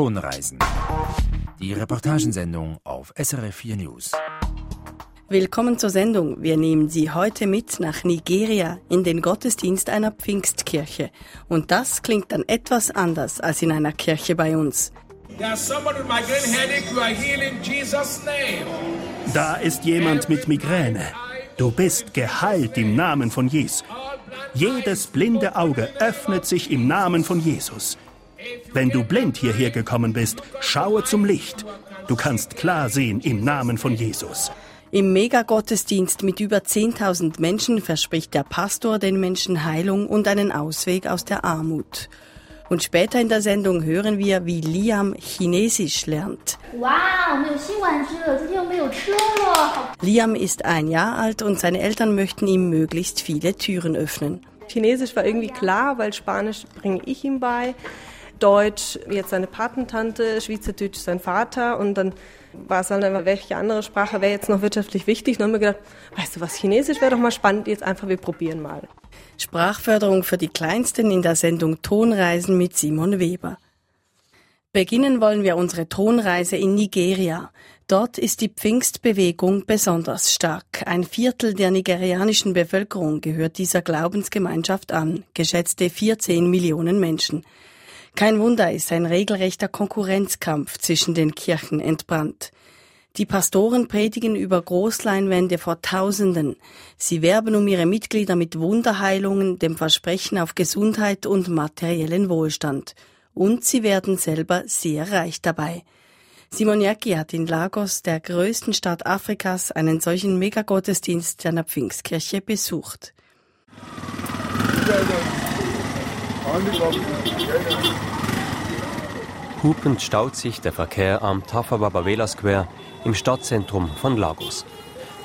Tonreisen. Die Reportagensendung auf SRF 4 News. Willkommen zur Sendung. Wir nehmen Sie heute mit nach Nigeria in den Gottesdienst einer Pfingstkirche. Und das klingt dann etwas anders als in einer Kirche bei uns. Da ist jemand mit Migräne. Du bist geheilt im Namen von Jesus. Jedes blinde Auge öffnet sich im Namen von Jesus. Wenn du blind hierher gekommen bist, schaue zum Licht. Du kannst klar sehen im Namen von Jesus. Im Megagottesdienst mit über 10.000 Menschen verspricht der Pastor den Menschen Heilung und einen Ausweg aus der Armut. Und später in der Sendung hören wir, wie Liam Chinesisch lernt. Liam ist ein Jahr alt und seine Eltern möchten ihm möglichst viele Türen öffnen. Chinesisch war irgendwie klar, weil Spanisch bringe ich ihm bei. Deutsch jetzt seine Patentante, Schweizerdeutsch sein Vater und dann war es halt einfach, welche andere Sprache wäre jetzt noch wirtschaftlich wichtig. Dann haben wir gedacht, weißt du was, Chinesisch wäre doch mal spannend, jetzt einfach, wir probieren mal. Sprachförderung für die Kleinsten in der Sendung Tonreisen mit Simon Weber. Beginnen wollen wir unsere Tonreise in Nigeria. Dort ist die Pfingstbewegung besonders stark. Ein Viertel der nigerianischen Bevölkerung gehört dieser Glaubensgemeinschaft an, geschätzte 14 Millionen Menschen. Kein Wunder ist ein regelrechter Konkurrenzkampf zwischen den Kirchen entbrannt. Die Pastoren predigen über Großleinwände vor Tausenden. Sie werben um ihre Mitglieder mit Wunderheilungen, dem Versprechen auf Gesundheit und materiellen Wohlstand. Und sie werden selber sehr reich dabei. Simon Jacki hat in Lagos, der größten Stadt Afrikas, einen solchen Megagottesdienst einer Pfingstkirche besucht. Hupend staut sich der Verkehr am Tafawa Square im Stadtzentrum von Lagos.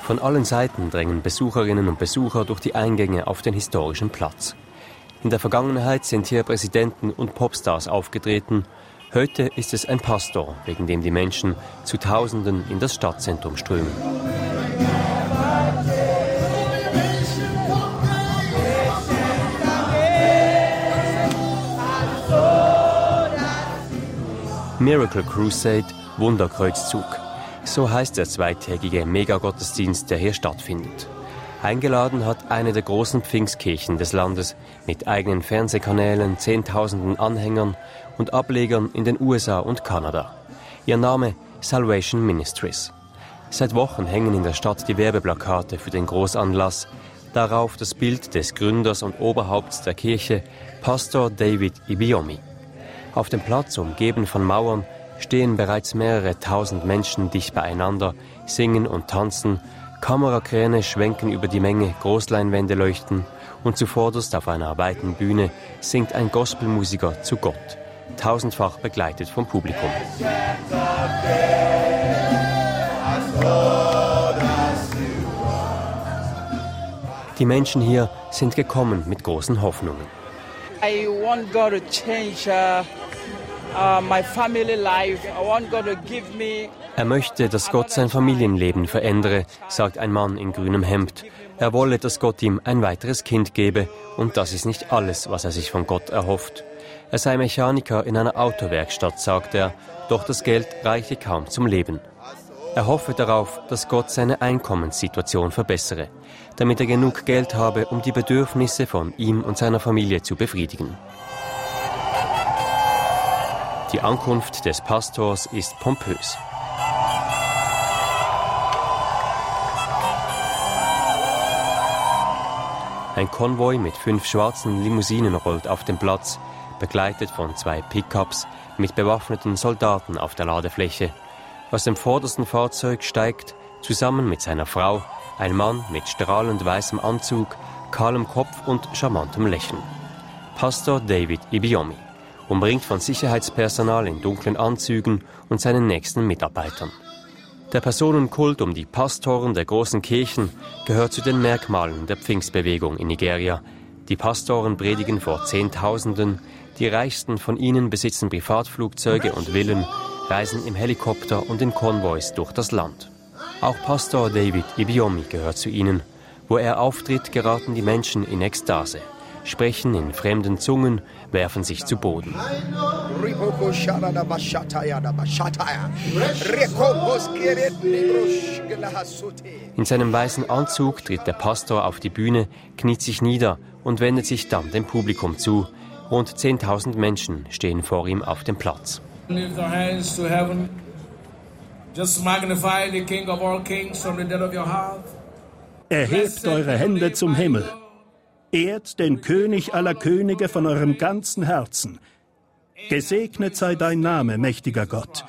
Von allen Seiten drängen Besucherinnen und Besucher durch die Eingänge auf den historischen Platz. In der Vergangenheit sind hier Präsidenten und Popstars aufgetreten. Heute ist es ein Pastor, wegen dem die Menschen zu Tausenden in das Stadtzentrum strömen. Miracle Crusade Wunderkreuzzug. So heißt der zweitägige Megagottesdienst, der hier stattfindet. Eingeladen hat eine der großen Pfingstkirchen des Landes mit eigenen Fernsehkanälen, Zehntausenden Anhängern und Ablegern in den USA und Kanada. Ihr Name Salvation Ministries. Seit Wochen hängen in der Stadt die Werbeplakate für den Großanlass, darauf das Bild des Gründers und Oberhaupts der Kirche, Pastor David Ibiomi. Auf dem Platz, umgeben von Mauern, stehen bereits mehrere tausend Menschen dicht beieinander, singen und tanzen, Kamerakräne schwenken über die Menge, Großleinwände leuchten und zuvorderst auf einer weiten Bühne singt ein Gospelmusiker zu Gott, tausendfach begleitet vom Publikum. Die Menschen hier sind gekommen mit großen Hoffnungen. I want God to change uh, er möchte, dass Gott sein Familienleben verändere, sagt ein Mann in grünem Hemd. Er wolle, dass Gott ihm ein weiteres Kind gebe, und das ist nicht alles, was er sich von Gott erhofft. Er sei Mechaniker in einer Autowerkstatt, sagt er, doch das Geld reiche kaum zum Leben. Er hoffe darauf, dass Gott seine Einkommenssituation verbessere, damit er genug Geld habe, um die Bedürfnisse von ihm und seiner Familie zu befriedigen. Die Ankunft des Pastors ist pompös. Ein Konvoi mit fünf schwarzen Limousinen rollt auf den Platz, begleitet von zwei Pickups mit bewaffneten Soldaten auf der Ladefläche. Aus dem vordersten Fahrzeug steigt, zusammen mit seiner Frau, ein Mann mit strahlend weißem Anzug, kahlem Kopf und charmantem Lächeln. Pastor David Ibiomi, umringt von Sicherheitspersonal in dunklen Anzügen und seinen nächsten Mitarbeitern. Der Personenkult um die Pastoren der großen Kirchen gehört zu den Merkmalen der Pfingstbewegung in Nigeria. Die Pastoren predigen vor Zehntausenden, die reichsten von ihnen besitzen Privatflugzeuge und Villen, reisen im Helikopter und in Konvois durch das Land. Auch Pastor David Ibiomi gehört zu ihnen. Wo er auftritt, geraten die Menschen in Ekstase. Sprechen in fremden Zungen, werfen sich zu Boden. In seinem weißen Anzug tritt der Pastor auf die Bühne, kniet sich nieder und wendet sich dann dem Publikum zu. Rund 10.000 Menschen stehen vor ihm auf dem Platz. Erhebt eure Hände zum Himmel. Ehrt den König aller Könige von eurem ganzen Herzen. Gesegnet sei dein Name, mächtiger Gott.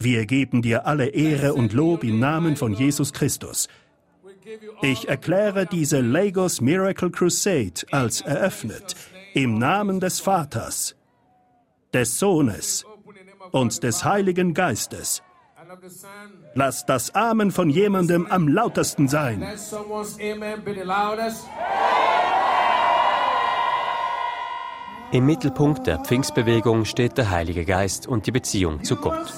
Wir geben dir alle Ehre und Lob im Namen von Jesus Christus. Ich erkläre diese Lagos Miracle Crusade als eröffnet im Namen des Vaters, des Sohnes und des Heiligen Geistes. Lass das Amen von jemandem am lautesten sein. Im Mittelpunkt der Pfingstbewegung steht der Heilige Geist und die Beziehung zu Gott.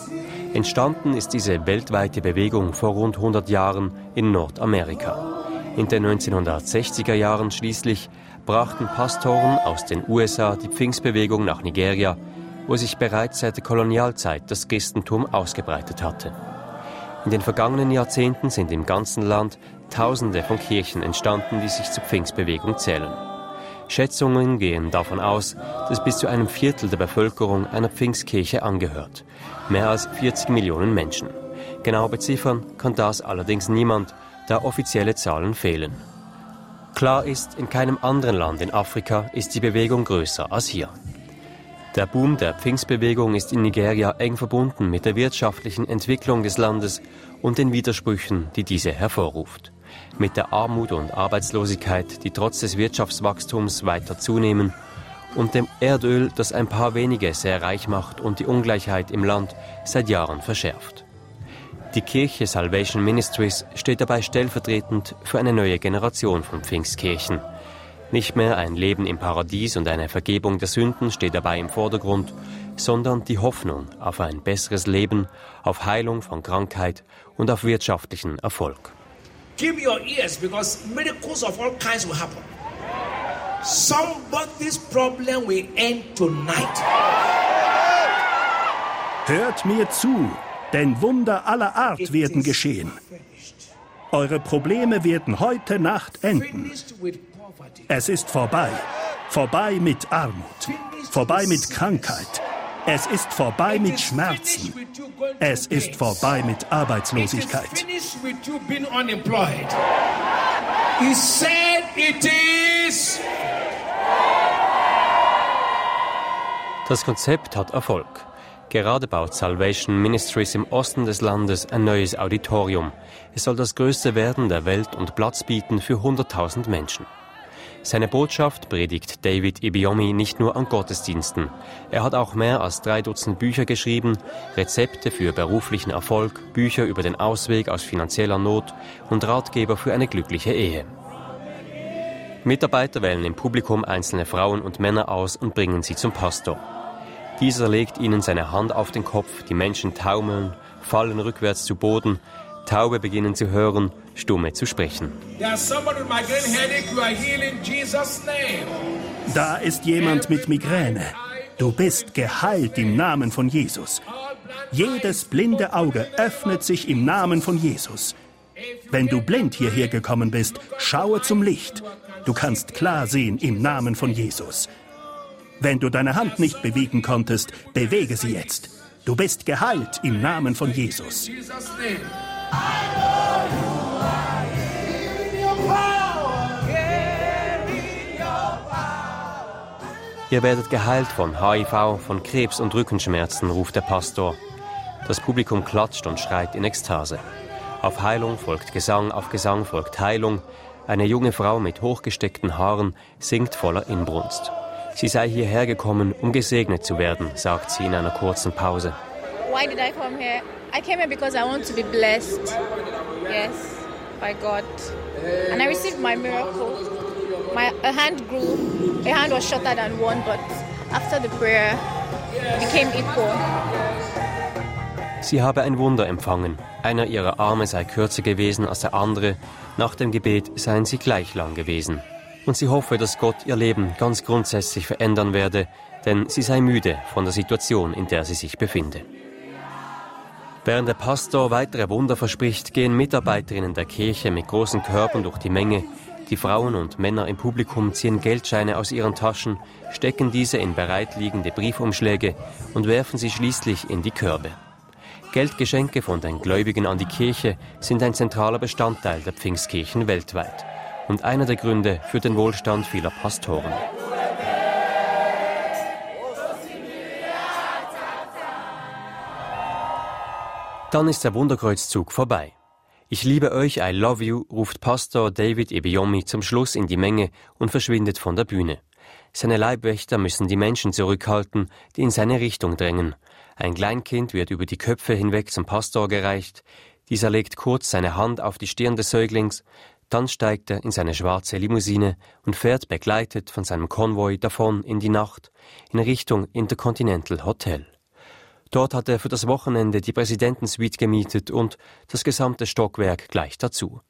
Entstanden ist diese weltweite Bewegung vor rund 100 Jahren in Nordamerika. In den 1960er Jahren schließlich brachten Pastoren aus den USA die Pfingstbewegung nach Nigeria, wo sich bereits seit der Kolonialzeit das Christentum ausgebreitet hatte. In den vergangenen Jahrzehnten sind im ganzen Land Tausende von Kirchen entstanden, die sich zur Pfingstbewegung zählen. Schätzungen gehen davon aus, dass bis zu einem Viertel der Bevölkerung einer Pfingstkirche angehört. Mehr als 40 Millionen Menschen. Genau beziffern kann das allerdings niemand, da offizielle Zahlen fehlen. Klar ist, in keinem anderen Land in Afrika ist die Bewegung größer als hier. Der Boom der Pfingstbewegung ist in Nigeria eng verbunden mit der wirtschaftlichen Entwicklung des Landes und den Widersprüchen, die diese hervorruft mit der Armut und Arbeitslosigkeit, die trotz des Wirtschaftswachstums weiter zunehmen, und dem Erdöl, das ein paar wenige sehr reich macht und die Ungleichheit im Land seit Jahren verschärft. Die Kirche Salvation Ministries steht dabei stellvertretend für eine neue Generation von Pfingstkirchen. Nicht mehr ein Leben im Paradies und eine Vergebung der Sünden steht dabei im Vordergrund, sondern die Hoffnung auf ein besseres Leben, auf Heilung von Krankheit und auf wirtschaftlichen Erfolg. Keep your ears because miracles of all kinds will happen. Somebody's problem will end tonight. Hört mir zu, denn Wunder aller Art werden geschehen. Eure Probleme werden heute Nacht enden. Es ist vorbei. Vorbei mit Armut. Vorbei mit Krankheit. Es ist vorbei mit Schmerzen. Es ist vorbei mit Arbeitslosigkeit. Das Konzept hat Erfolg. Gerade baut Salvation Ministries im Osten des Landes ein neues Auditorium. Es soll das größte werden der Welt und Platz bieten für 100.000 Menschen. Seine Botschaft predigt David Ibiomi nicht nur an Gottesdiensten. Er hat auch mehr als drei Dutzend Bücher geschrieben, Rezepte für beruflichen Erfolg, Bücher über den Ausweg aus finanzieller Not und Ratgeber für eine glückliche Ehe. Mitarbeiter wählen im Publikum einzelne Frauen und Männer aus und bringen sie zum Pastor. Dieser legt ihnen seine Hand auf den Kopf, die Menschen taumeln, fallen rückwärts zu Boden, Taube beginnen zu hören, Stumme zu sprechen. Da ist jemand mit Migräne. Du bist geheilt im Namen von Jesus. Jedes blinde Auge öffnet sich im Namen von Jesus. Wenn du blind hierher gekommen bist, schaue zum Licht. Du kannst klar sehen im Namen von Jesus. Wenn du deine Hand nicht bewegen konntest, bewege sie jetzt. Du bist geheilt im Namen von Jesus. Ihr werdet geheilt von HIV, von Krebs und Rückenschmerzen, ruft der Pastor. Das Publikum klatscht und schreit in Ekstase. Auf Heilung folgt Gesang, auf Gesang folgt Heilung. Eine junge Frau mit hochgesteckten Haaren singt voller Inbrunst. Sie sei hierher gekommen, um gesegnet zu werden, sagt sie in einer kurzen Pause. Why did I come here? I came here because I want to be blessed. Yes, by God. And I received my miracle. My a hand grew. A hand was shorter than one, but after the prayer, became equal. Sie habe ein Wunder empfangen. Einer ihrer Arme sei kürzer gewesen als der andere. Nach dem Gebet seien sie gleich lang gewesen. und sie hoffe, dass Gott ihr Leben ganz grundsätzlich verändern werde, denn sie sei müde von der Situation, in der sie sich befinde. Während der Pastor weitere Wunder verspricht, gehen Mitarbeiterinnen der Kirche mit großen Körpern durch die Menge. Die Frauen und Männer im Publikum ziehen Geldscheine aus ihren Taschen, stecken diese in bereitliegende Briefumschläge und werfen sie schließlich in die Körbe. Geldgeschenke von den Gläubigen an die Kirche sind ein zentraler Bestandteil der Pfingstkirchen weltweit und einer der Gründe für den Wohlstand vieler Pastoren. Dann ist der Wunderkreuzzug vorbei. Ich liebe euch, I love you, ruft Pastor David Ebiomi zum Schluss in die Menge und verschwindet von der Bühne. Seine Leibwächter müssen die Menschen zurückhalten, die in seine Richtung drängen. Ein Kleinkind wird über die Köpfe hinweg zum Pastor gereicht. Dieser legt kurz seine Hand auf die Stirn des Säuglings, dann steigt er in seine schwarze Limousine und fährt begleitet von seinem Konvoi davon in die Nacht in Richtung Intercontinental Hotel. Dort hat er für das Wochenende die Präsidentensuite gemietet und das gesamte Stockwerk gleich dazu.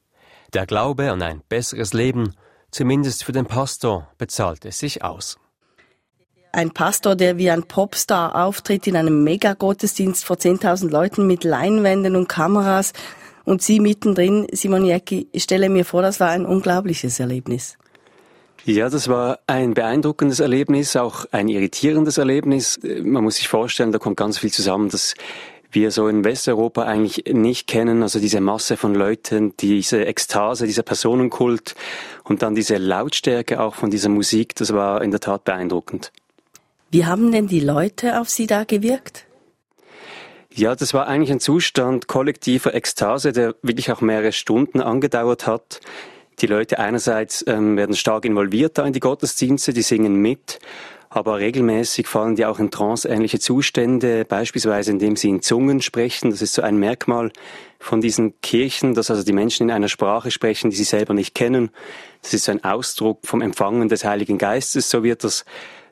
Der Glaube an ein besseres Leben, zumindest für den Pastor, bezahlt es sich aus. Ein Pastor, der wie ein Popstar auftritt in einem Megagottesdienst vor 10.000 Leuten mit Leinwänden und Kameras, und Sie mittendrin, Simon Jäcki, ich stelle mir vor, das war ein unglaubliches Erlebnis. Ja, das war ein beeindruckendes Erlebnis, auch ein irritierendes Erlebnis. Man muss sich vorstellen, da kommt ganz viel zusammen, dass wir so in Westeuropa eigentlich nicht kennen, also diese Masse von Leuten, diese Ekstase, dieser Personenkult und dann diese Lautstärke auch von dieser Musik, das war in der Tat beeindruckend. Wie haben denn die Leute auf Sie da gewirkt? Ja, das war eigentlich ein Zustand kollektiver Ekstase, der wirklich auch mehrere Stunden angedauert hat. Die Leute einerseits ähm, werden stark involviert da in die Gottesdienste, die singen mit, aber regelmäßig fallen die auch in tranceähnliche Zustände, beispielsweise indem sie in Zungen sprechen. Das ist so ein Merkmal von diesen Kirchen, dass also die Menschen in einer Sprache sprechen, die sie selber nicht kennen. Das ist so ein Ausdruck vom Empfangen des Heiligen Geistes, so wird das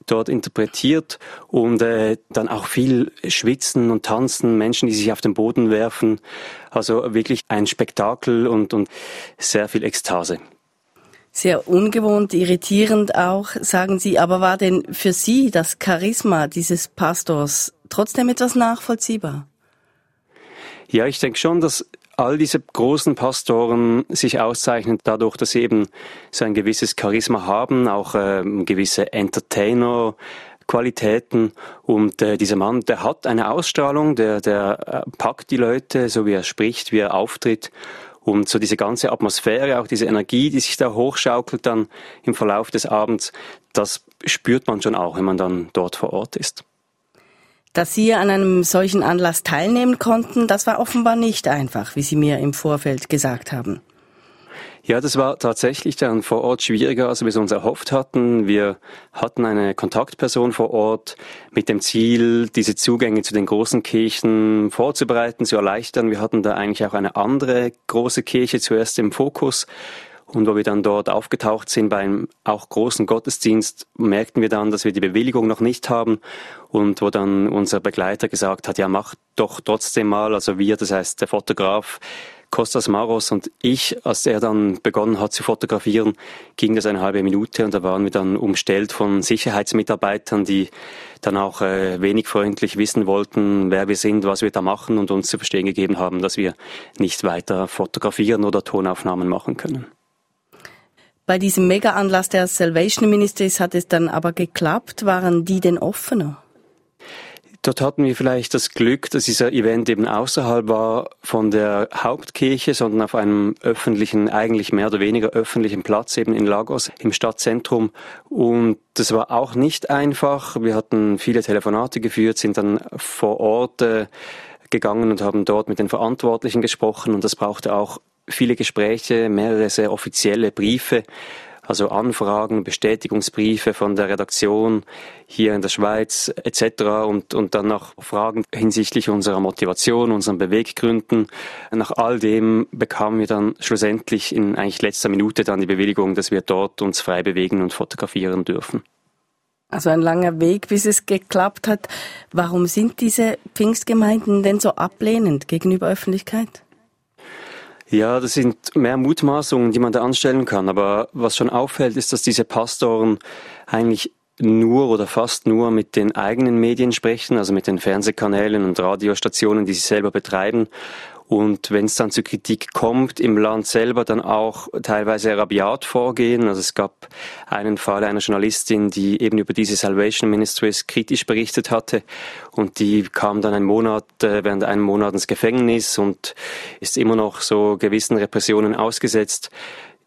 dort interpretiert und äh, dann auch viel Schwitzen und Tanzen, Menschen, die sich auf den Boden werfen. Also wirklich ein Spektakel und, und sehr viel Ekstase. Sehr ungewohnt, irritierend auch, sagen Sie. Aber war denn für Sie das Charisma dieses Pastors trotzdem etwas nachvollziehbar? Ja, ich denke schon, dass all diese großen Pastoren sich auszeichnen dadurch, dass sie eben so ein gewisses Charisma haben, auch äh, gewisse Entertainer. Qualitäten und äh, dieser Mann, der hat eine Ausstrahlung, der, der äh, packt die Leute, so wie er spricht, wie er auftritt und so diese ganze Atmosphäre, auch diese Energie, die sich da hochschaukelt dann im Verlauf des Abends, das spürt man schon auch, wenn man dann dort vor Ort ist. Dass Sie an einem solchen Anlass teilnehmen konnten, das war offenbar nicht einfach, wie Sie mir im Vorfeld gesagt haben. Ja, das war tatsächlich dann vor Ort schwieriger, als wir es uns erhofft hatten. Wir hatten eine Kontaktperson vor Ort mit dem Ziel, diese Zugänge zu den großen Kirchen vorzubereiten, zu erleichtern. Wir hatten da eigentlich auch eine andere große Kirche zuerst im Fokus. Und wo wir dann dort aufgetaucht sind beim auch großen Gottesdienst, merkten wir dann, dass wir die Bewilligung noch nicht haben. Und wo dann unser Begleiter gesagt hat, ja, mach doch trotzdem mal, also wir, das heißt der Fotograf, Kostas Maros und ich, als er dann begonnen hat zu fotografieren, ging das eine halbe Minute und da waren wir dann umstellt von Sicherheitsmitarbeitern, die dann auch äh, wenig freundlich wissen wollten, wer wir sind, was wir da machen und uns zu verstehen gegeben haben, dass wir nicht weiter fotografieren oder Tonaufnahmen machen können. Bei diesem Mega-Anlass der Salvation Ministries hat es dann aber geklappt. Waren die denn offener? Dort hatten wir vielleicht das Glück, dass dieser Event eben außerhalb war von der Hauptkirche, sondern auf einem öffentlichen, eigentlich mehr oder weniger öffentlichen Platz eben in Lagos im Stadtzentrum. Und das war auch nicht einfach. Wir hatten viele Telefonate geführt, sind dann vor Ort äh, gegangen und haben dort mit den Verantwortlichen gesprochen und das brauchte auch viele Gespräche, mehrere sehr offizielle Briefe, also Anfragen, Bestätigungsbriefe von der Redaktion hier in der Schweiz etc. und, und dann noch Fragen hinsichtlich unserer Motivation, unseren Beweggründen. Nach all dem bekamen wir dann schlussendlich in eigentlich letzter Minute dann die Bewilligung, dass wir dort uns frei bewegen und fotografieren dürfen. Also ein langer Weg, bis es geklappt hat. Warum sind diese Pfingstgemeinden denn so ablehnend gegenüber Öffentlichkeit? Ja, das sind mehr Mutmaßungen, die man da anstellen kann. Aber was schon auffällt, ist, dass diese Pastoren eigentlich nur oder fast nur mit den eigenen Medien sprechen, also mit den Fernsehkanälen und Radiostationen, die sie selber betreiben und wenn es dann zu Kritik kommt, im Land selber dann auch teilweise rabiat vorgehen. Also es gab einen Fall einer Journalistin, die eben über diese Salvation Ministries kritisch berichtet hatte und die kam dann einen Monat, äh, während einem Monat ins Gefängnis und ist immer noch so gewissen Repressionen ausgesetzt.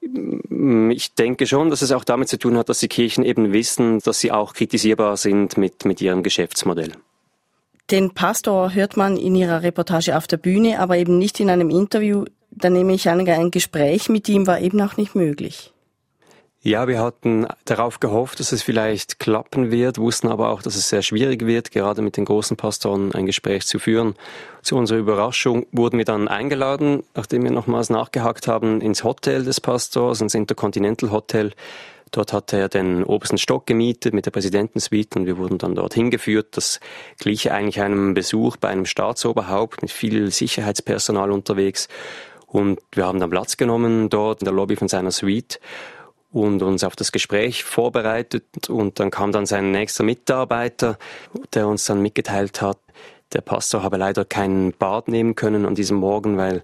Ich denke schon, dass es auch damit zu tun hat, dass die Kirchen eben wissen, dass sie auch kritisierbar sind mit, mit ihrem Geschäftsmodell. Den Pastor hört man in Ihrer Reportage auf der Bühne, aber eben nicht in einem Interview. Da nehme ich an, ein Gespräch mit ihm war eben auch nicht möglich. Ja, wir hatten darauf gehofft, dass es vielleicht klappen wird, wussten aber auch, dass es sehr schwierig wird, gerade mit den großen Pastoren ein Gespräch zu führen. Zu unserer Überraschung wurden wir dann eingeladen, nachdem wir nochmals nachgehakt haben, ins Hotel des Pastors, ins Intercontinental Hotel. Dort hatte er den obersten Stock gemietet mit der Präsidentensuite und wir wurden dann dorthin geführt. Das gliche eigentlich einem Besuch bei einem Staatsoberhaupt mit viel Sicherheitspersonal unterwegs. Und wir haben dann Platz genommen dort in der Lobby von seiner Suite und uns auf das Gespräch vorbereitet. Und dann kam dann sein nächster Mitarbeiter, der uns dann mitgeteilt hat, der Pastor habe leider kein Bad nehmen können an diesem Morgen, weil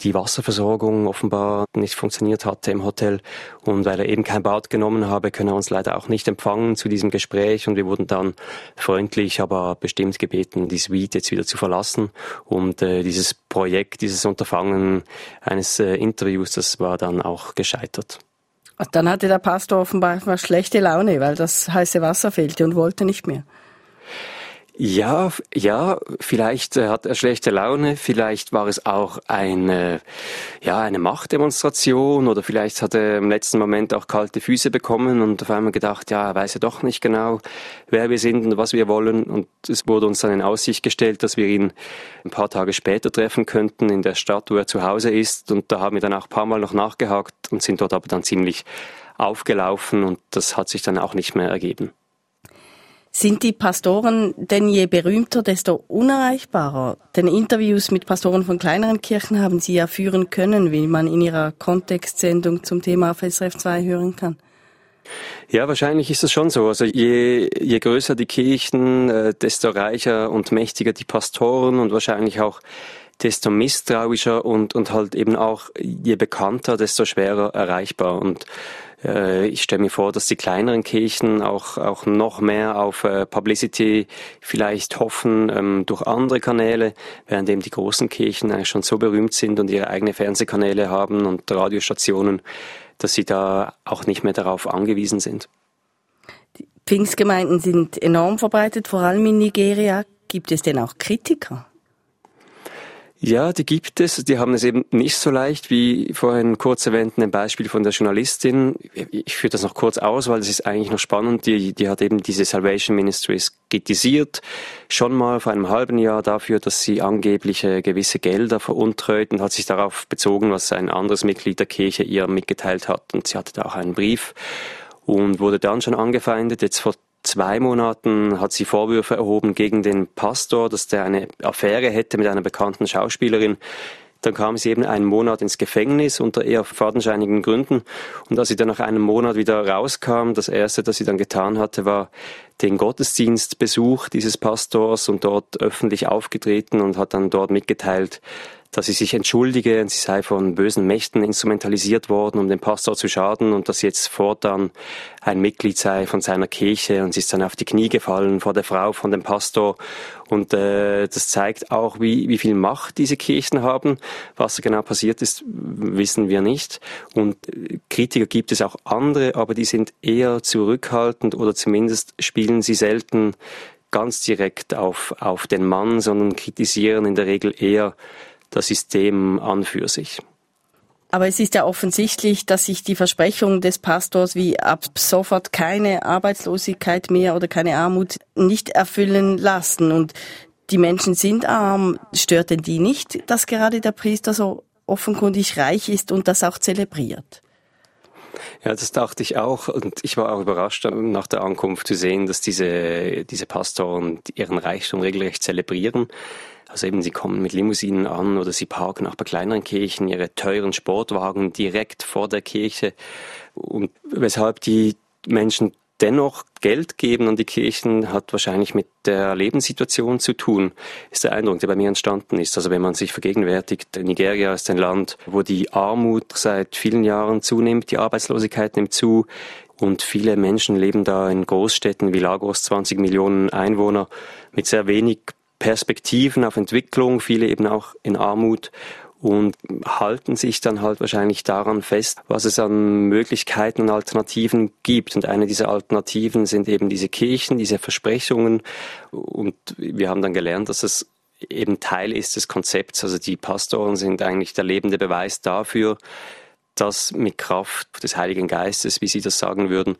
die Wasserversorgung offenbar nicht funktioniert hatte im Hotel und weil er eben kein Bad genommen habe, könne er uns leider auch nicht empfangen zu diesem Gespräch und wir wurden dann freundlich, aber bestimmt gebeten, die Suite jetzt wieder zu verlassen und äh, dieses Projekt, dieses Unterfangen eines äh, Interviews, das war dann auch gescheitert. Dann hatte der Pastor offenbar schlechte Laune, weil das heiße Wasser fehlte und wollte nicht mehr. Ja, ja, vielleicht äh, hat er schlechte Laune, vielleicht war es auch eine, ja, eine Machtdemonstration oder vielleicht hat er im letzten Moment auch kalte Füße bekommen und auf einmal gedacht, ja, er weiß ja doch nicht genau, wer wir sind und was wir wollen und es wurde uns dann in Aussicht gestellt, dass wir ihn ein paar Tage später treffen könnten in der Stadt, wo er zu Hause ist und da haben wir dann auch ein paar Mal noch nachgehakt und sind dort aber dann ziemlich aufgelaufen und das hat sich dann auch nicht mehr ergeben. Sind die Pastoren denn je berühmter, desto unerreichbarer? Denn Interviews mit Pastoren von kleineren Kirchen haben Sie ja führen können, wie man in Ihrer Kontextsendung zum Thema auf SRF 2 hören kann. Ja, wahrscheinlich ist es schon so. Also je, je größer die Kirchen, äh, desto reicher und mächtiger die Pastoren und wahrscheinlich auch desto misstrauischer und, und halt eben auch je bekannter, desto schwerer erreichbar. Und ich stelle mir vor, dass die kleineren Kirchen auch, auch noch mehr auf äh, Publicity vielleicht hoffen ähm, durch andere Kanäle, während eben die großen Kirchen eigentlich schon so berühmt sind und ihre eigene Fernsehkanäle haben und Radiostationen, dass sie da auch nicht mehr darauf angewiesen sind. Pfingstgemeinden sind enorm verbreitet, vor allem in Nigeria. Gibt es denn auch Kritiker? Ja, die gibt es. Die haben es eben nicht so leicht, wie vorhin kurz erwähnt, ein Beispiel von der Journalistin. Ich führe das noch kurz aus, weil es ist eigentlich noch spannend. Die, die hat eben diese Salvation Ministries kritisiert, schon mal vor einem halben Jahr dafür, dass sie angebliche gewisse Gelder veruntreut und hat sich darauf bezogen, was ein anderes Mitglied der Kirche ihr mitgeteilt hat. Und sie hatte da auch einen Brief und wurde dann schon angefeindet. Jetzt vor zwei Monaten hat sie Vorwürfe erhoben gegen den Pastor, dass der eine Affäre hätte mit einer bekannten Schauspielerin. Dann kam sie eben einen Monat ins Gefängnis unter eher fadenscheinigen Gründen. Und als sie dann nach einem Monat wieder rauskam, das erste, das sie dann getan hatte, war den Gottesdienstbesuch dieses Pastors und dort öffentlich aufgetreten und hat dann dort mitgeteilt, dass sie sich entschuldige und sie sei von bösen Mächten instrumentalisiert worden, um dem Pastor zu schaden und dass jetzt fortan ein Mitglied sei von seiner Kirche und sie ist dann auf die Knie gefallen vor der Frau von dem Pastor und äh, das zeigt auch, wie, wie viel Macht diese Kirchen haben. Was genau passiert ist, wissen wir nicht und Kritiker gibt es auch andere, aber die sind eher zurückhaltend oder zumindest spielen sie selten ganz direkt auf, auf den Mann, sondern kritisieren in der Regel eher das System an für sich. Aber es ist ja offensichtlich, dass sich die Versprechung des Pastors wie ab sofort keine Arbeitslosigkeit mehr oder keine Armut nicht erfüllen lassen. Und die Menschen sind arm. Stört denn die nicht, dass gerade der Priester so offenkundig reich ist und das auch zelebriert? Ja, das dachte ich auch und ich war auch überrascht nach der Ankunft zu sehen, dass diese, diese Pastoren ihren Reichtum regelrecht zelebrieren. Also eben, sie kommen mit Limousinen an oder sie parken auch bei kleineren Kirchen ihre teuren Sportwagen direkt vor der Kirche. Und weshalb die Menschen dennoch Geld geben an die Kirchen hat wahrscheinlich mit der Lebenssituation zu tun, ist der Eindruck, der bei mir entstanden ist. Also wenn man sich vergegenwärtigt, Nigeria ist ein Land, wo die Armut seit vielen Jahren zunimmt, die Arbeitslosigkeit nimmt zu und viele Menschen leben da in Großstädten wie Lagos, 20 Millionen Einwohner, mit sehr wenig Perspektiven auf Entwicklung, viele eben auch in Armut und halten sich dann halt wahrscheinlich daran fest, was es an Möglichkeiten und Alternativen gibt. Und eine dieser Alternativen sind eben diese Kirchen, diese Versprechungen. Und wir haben dann gelernt, dass es eben Teil ist des Konzepts. Also die Pastoren sind eigentlich der lebende Beweis dafür, dass mit Kraft des Heiligen Geistes, wie Sie das sagen würden,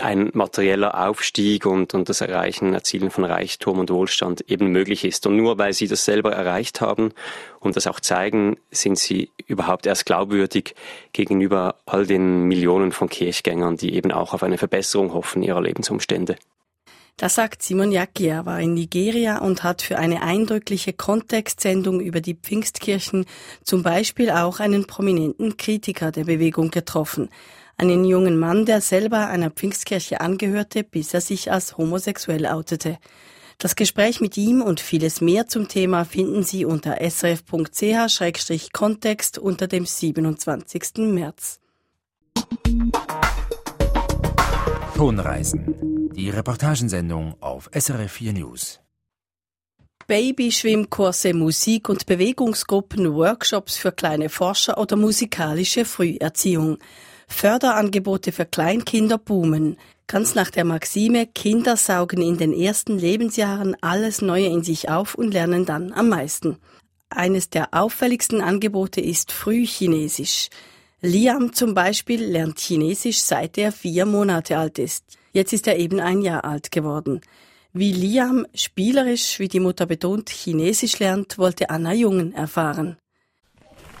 ein materieller Aufstieg und, und das Erreichen, Erzielen von Reichtum und Wohlstand eben möglich ist. Und nur weil Sie das selber erreicht haben und das auch zeigen, sind Sie überhaupt erst glaubwürdig gegenüber all den Millionen von Kirchgängern, die eben auch auf eine Verbesserung hoffen ihrer Lebensumstände. Das sagt Simon Jacki. Er war in Nigeria und hat für eine eindrückliche Kontextsendung über die Pfingstkirchen zum Beispiel auch einen prominenten Kritiker der Bewegung getroffen. Einen jungen Mann, der selber einer Pfingstkirche angehörte, bis er sich als homosexuell outete. Das Gespräch mit ihm und vieles mehr zum Thema finden Sie unter srf.ch-kontext unter dem 27. März. Tonreisen. Die Reportagensendung auf SRF 4 News. Babyschwimmkurse, Musik- und Bewegungsgruppen, Workshops für kleine Forscher oder musikalische Früherziehung. Förderangebote für Kleinkinder boomen. Ganz nach der Maxime, Kinder saugen in den ersten Lebensjahren alles Neue in sich auf und lernen dann am meisten. Eines der auffälligsten Angebote ist Frühchinesisch. Liam zum Beispiel lernt Chinesisch seit er vier Monate alt ist. Jetzt ist er eben ein Jahr alt geworden. Wie Liam spielerisch, wie die Mutter betont, Chinesisch lernt, wollte Anna Jungen erfahren.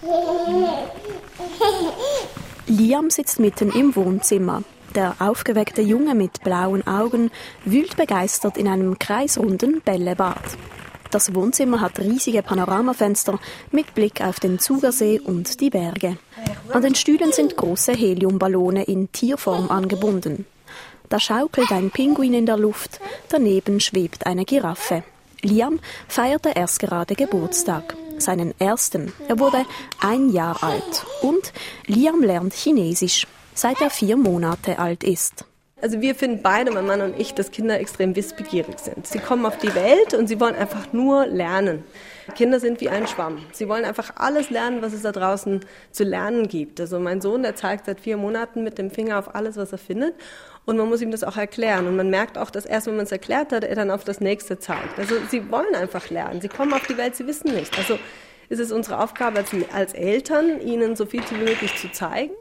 Liam sitzt mitten im Wohnzimmer. Der aufgeweckte Junge mit blauen Augen wühlt begeistert in einem kreisrunden Bällebad. Das Wohnzimmer hat riesige Panoramafenster mit Blick auf den Zugersee und die Berge. An den Stühlen sind große Heliumballone in Tierform angebunden. Da schaukelt ein Pinguin in der Luft, daneben schwebt eine Giraffe. Liam feierte erst gerade Geburtstag, seinen ersten. Er wurde ein Jahr alt. Und Liam lernt Chinesisch, seit er vier Monate alt ist. Also wir finden beide, mein Mann und ich, dass Kinder extrem wissbegierig sind. Sie kommen auf die Welt und sie wollen einfach nur lernen. Kinder sind wie ein Schwamm. Sie wollen einfach alles lernen, was es da draußen zu lernen gibt. Also mein Sohn, der zeigt seit vier Monaten mit dem Finger auf alles, was er findet. Und man muss ihm das auch erklären. Und man merkt auch, dass erst, wenn man es erklärt hat, er dann auf das nächste zeigt. Also sie wollen einfach lernen. Sie kommen auf die Welt, sie wissen nicht. Also ist es unsere Aufgabe als, Eltern, ihnen so viel wie möglich zu zeigen.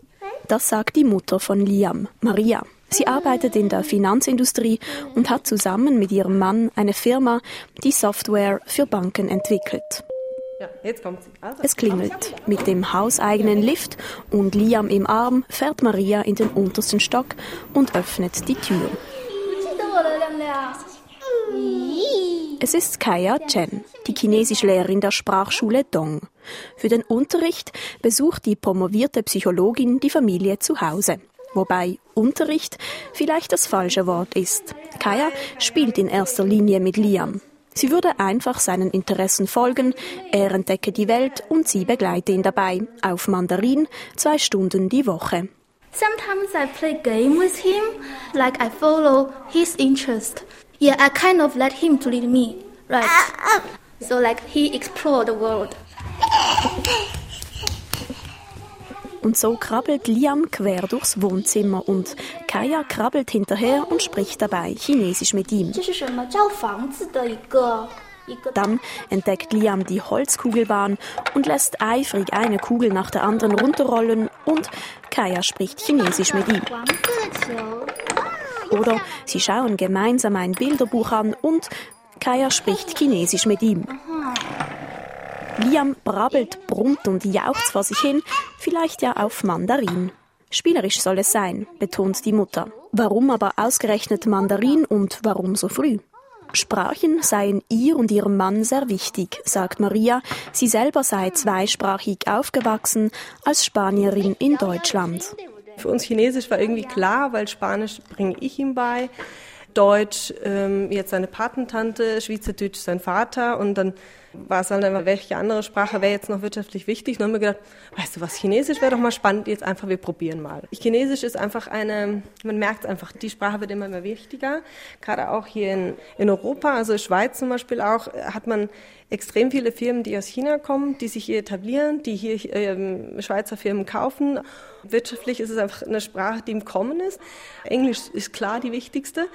Das sagt die Mutter von Liam, Maria. Sie arbeitet in der Finanzindustrie und hat zusammen mit ihrem Mann eine Firma, die Software für Banken entwickelt. Ja, jetzt kommt sie. Also, es klingelt. Mit dem hauseigenen Lift und Liam im Arm fährt Maria in den untersten Stock und öffnet die Tür. Es ist Kaya Chen, die Chinesischlehrerin der Sprachschule Dong. Für den Unterricht besucht die promovierte Psychologin die Familie zu Hause wobei Unterricht vielleicht das falsche Wort ist. Kaya spielt in erster Linie mit Liam. Sie würde einfach seinen Interessen folgen, er entdecke die Welt und sie begleite ihn dabei, auf Mandarin, zwei Stunden die Woche. Sometimes I play game with him, like I follow his interest. Yeah, I kind of let him to lead me, right? So like he explore the world. Und so krabbelt Liam quer durchs Wohnzimmer und Kaya krabbelt hinterher und spricht dabei Chinesisch mit ihm. Dann entdeckt Liam die Holzkugelbahn und lässt eifrig eine Kugel nach der anderen runterrollen und Kaya spricht Chinesisch mit ihm. Oder sie schauen gemeinsam ein Bilderbuch an und Kaya spricht Chinesisch mit ihm. Liam brabbelt, brummt und jauchzt vor sich hin, vielleicht ja auf Mandarin. Spielerisch soll es sein, betont die Mutter. Warum aber ausgerechnet Mandarin und warum so früh? Sprachen seien ihr und ihrem Mann sehr wichtig, sagt Maria. Sie selber sei zweisprachig aufgewachsen als Spanierin in Deutschland. Für uns Chinesisch war irgendwie klar, weil Spanisch bringe ich ihm bei. Deutsch ähm, jetzt seine Patentante, Schweizerdeutsch sein Vater und dann war es halt einfach, welche andere Sprache wäre jetzt noch wirtschaftlich wichtig. dann haben wir gedacht, weißt du was, Chinesisch wäre doch mal spannend, jetzt einfach, wir probieren mal. Chinesisch ist einfach eine, man merkt einfach, die Sprache wird immer mehr wichtiger. Gerade auch hier in, in Europa, also Schweiz zum Beispiel auch, hat man extrem viele Firmen, die aus China kommen, die sich hier etablieren, die hier ähm, Schweizer Firmen kaufen. Wirtschaftlich ist es einfach eine Sprache, die im Kommen ist. Englisch ist klar die wichtigste.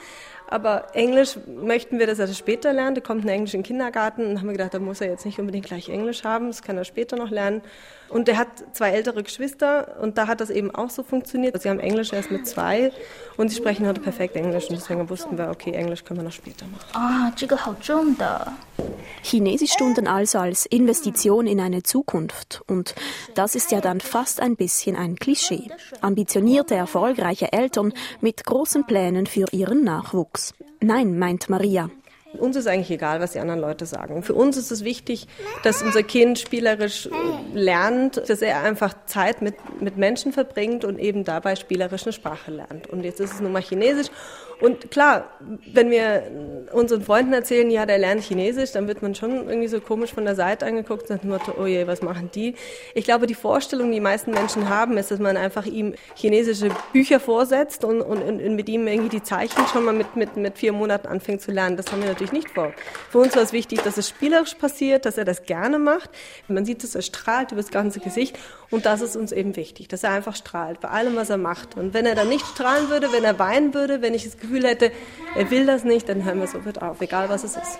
Aber Englisch möchten wir, dass er das später lernt. Er kommt in den Kindergarten und haben wir gedacht, da muss er jetzt nicht unbedingt gleich Englisch haben, das kann er später noch lernen. Und er hat zwei ältere Geschwister und da hat das eben auch so funktioniert. Also sie haben Englisch erst mit zwei und sie sprechen heute perfekt Englisch und deswegen wussten wir, okay, Englisch können wir noch später machen. Ah, Chinesischstunden also als Investition in eine Zukunft. Und das ist ja dann fast ein bisschen ein Klischee. Ambitionierte, erfolgreiche Eltern mit großen Plänen für ihren Nachwuchs. Nein, meint Maria, uns ist eigentlich egal, was die anderen Leute sagen. Für uns ist es wichtig, dass unser Kind spielerisch lernt, dass er einfach Zeit mit, mit Menschen verbringt und eben dabei spielerisch eine Sprache lernt. Und jetzt ist es nun mal Chinesisch. Und klar, wenn wir unseren Freunden erzählen, ja, der lernt Chinesisch, dann wird man schon irgendwie so komisch von der Seite angeguckt und sagt, oh je, was machen die? Ich glaube, die Vorstellung, die, die meisten Menschen haben, ist, dass man einfach ihm chinesische Bücher vorsetzt und, und, und mit ihm irgendwie die Zeichen schon mal mit, mit, mit vier Monaten anfängt zu lernen. Das haben wir natürlich nicht vor. Für uns war es wichtig, dass es spielerisch passiert, dass er das gerne macht. Man sieht, dass er strahlt über das ganze Gesicht und das ist uns eben wichtig, dass er einfach strahlt bei allem, was er macht. Und wenn er dann nicht strahlen würde, wenn er weinen würde, wenn ich das Gefühl hätte, er will das nicht, dann hören wir sofort auf, egal was es ist.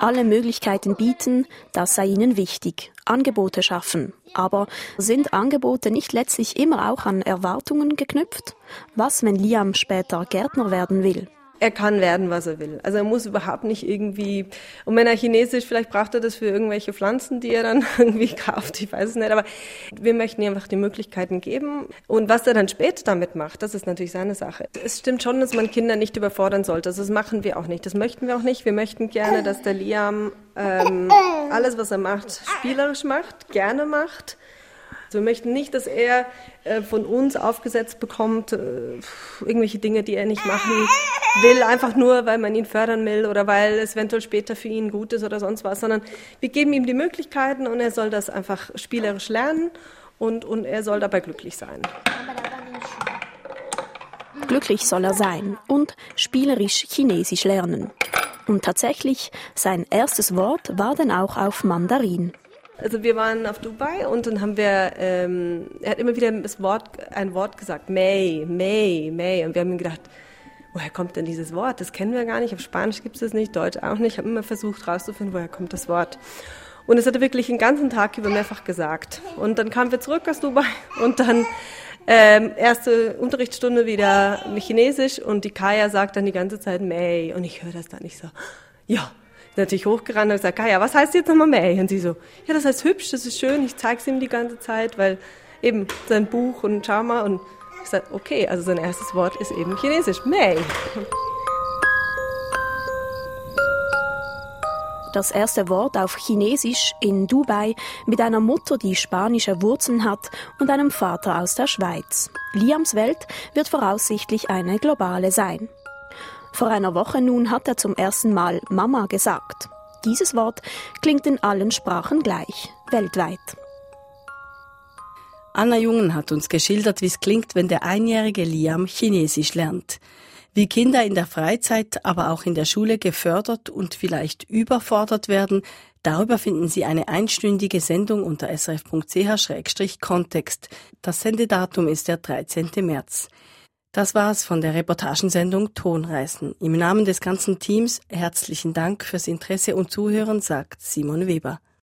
Alle Möglichkeiten bieten, das sei ihnen wichtig. Angebote schaffen. Aber sind Angebote nicht letztlich immer auch an Erwartungen geknüpft? Was, wenn Liam später Gärtner werden will? Er kann werden, was er will. Also er muss überhaupt nicht irgendwie, und wenn er Chinesisch, vielleicht braucht er das für irgendwelche Pflanzen, die er dann irgendwie kauft, ich weiß es nicht, aber wir möchten ihm einfach die Möglichkeiten geben. Und was er dann später damit macht, das ist natürlich seine Sache. Es stimmt schon, dass man Kinder nicht überfordern sollte. Also das machen wir auch nicht. Das möchten wir auch nicht. Wir möchten gerne, dass der Liam ähm, alles, was er macht, spielerisch macht, gerne macht. Also wir möchten nicht, dass er äh, von uns aufgesetzt bekommt, äh, irgendwelche Dinge, die er nicht machen will, einfach nur, weil man ihn fördern will oder weil es eventuell später für ihn gut ist oder sonst was, sondern wir geben ihm die Möglichkeiten und er soll das einfach spielerisch lernen und, und er soll dabei glücklich sein. Glücklich soll er sein und spielerisch Chinesisch lernen. Und tatsächlich, sein erstes Wort war dann auch auf Mandarin. Also wir waren auf Dubai und dann haben wir, ähm, er hat immer wieder das Wort, ein Wort gesagt, May, May, May. Und wir haben gedacht, woher kommt denn dieses Wort? Das kennen wir gar nicht. Auf Spanisch gibt es das nicht, Deutsch auch nicht. Ich habe immer versucht herauszufinden, woher kommt das Wort. Und das hat er wirklich den ganzen Tag über mehrfach gesagt. Und dann kamen wir zurück aus Dubai und dann ähm, erste Unterrichtsstunde wieder Chinesisch und die Kaya sagt dann die ganze Zeit May und ich höre das dann nicht so, ja, natürlich hochgerannt und gesagt, Kaya, was heißt jetzt nochmal May? Und sie so, ja, das heißt hübsch, das ist schön, ich zeige es ihm die ganze Zeit, weil eben sein Buch und schau mal und ich sage, okay, also sein erstes Wort ist eben Chinesisch, May. Das erste Wort auf Chinesisch in Dubai mit einer Mutter, die spanische Wurzeln hat und einem Vater aus der Schweiz. Liams Welt wird voraussichtlich eine globale sein. Vor einer Woche nun hat er zum ersten Mal Mama gesagt. Dieses Wort klingt in allen Sprachen gleich, weltweit. Anna Jungen hat uns geschildert, wie es klingt, wenn der einjährige Liam Chinesisch lernt. Wie Kinder in der Freizeit, aber auch in der Schule gefördert und vielleicht überfordert werden, darüber finden Sie eine einstündige Sendung unter srf.ch-kontext. Das Sendedatum ist der 13. März. Das war's von der Reportagensendung Tonreisen. Im Namen des ganzen Teams herzlichen Dank fürs Interesse und Zuhören, sagt Simon Weber.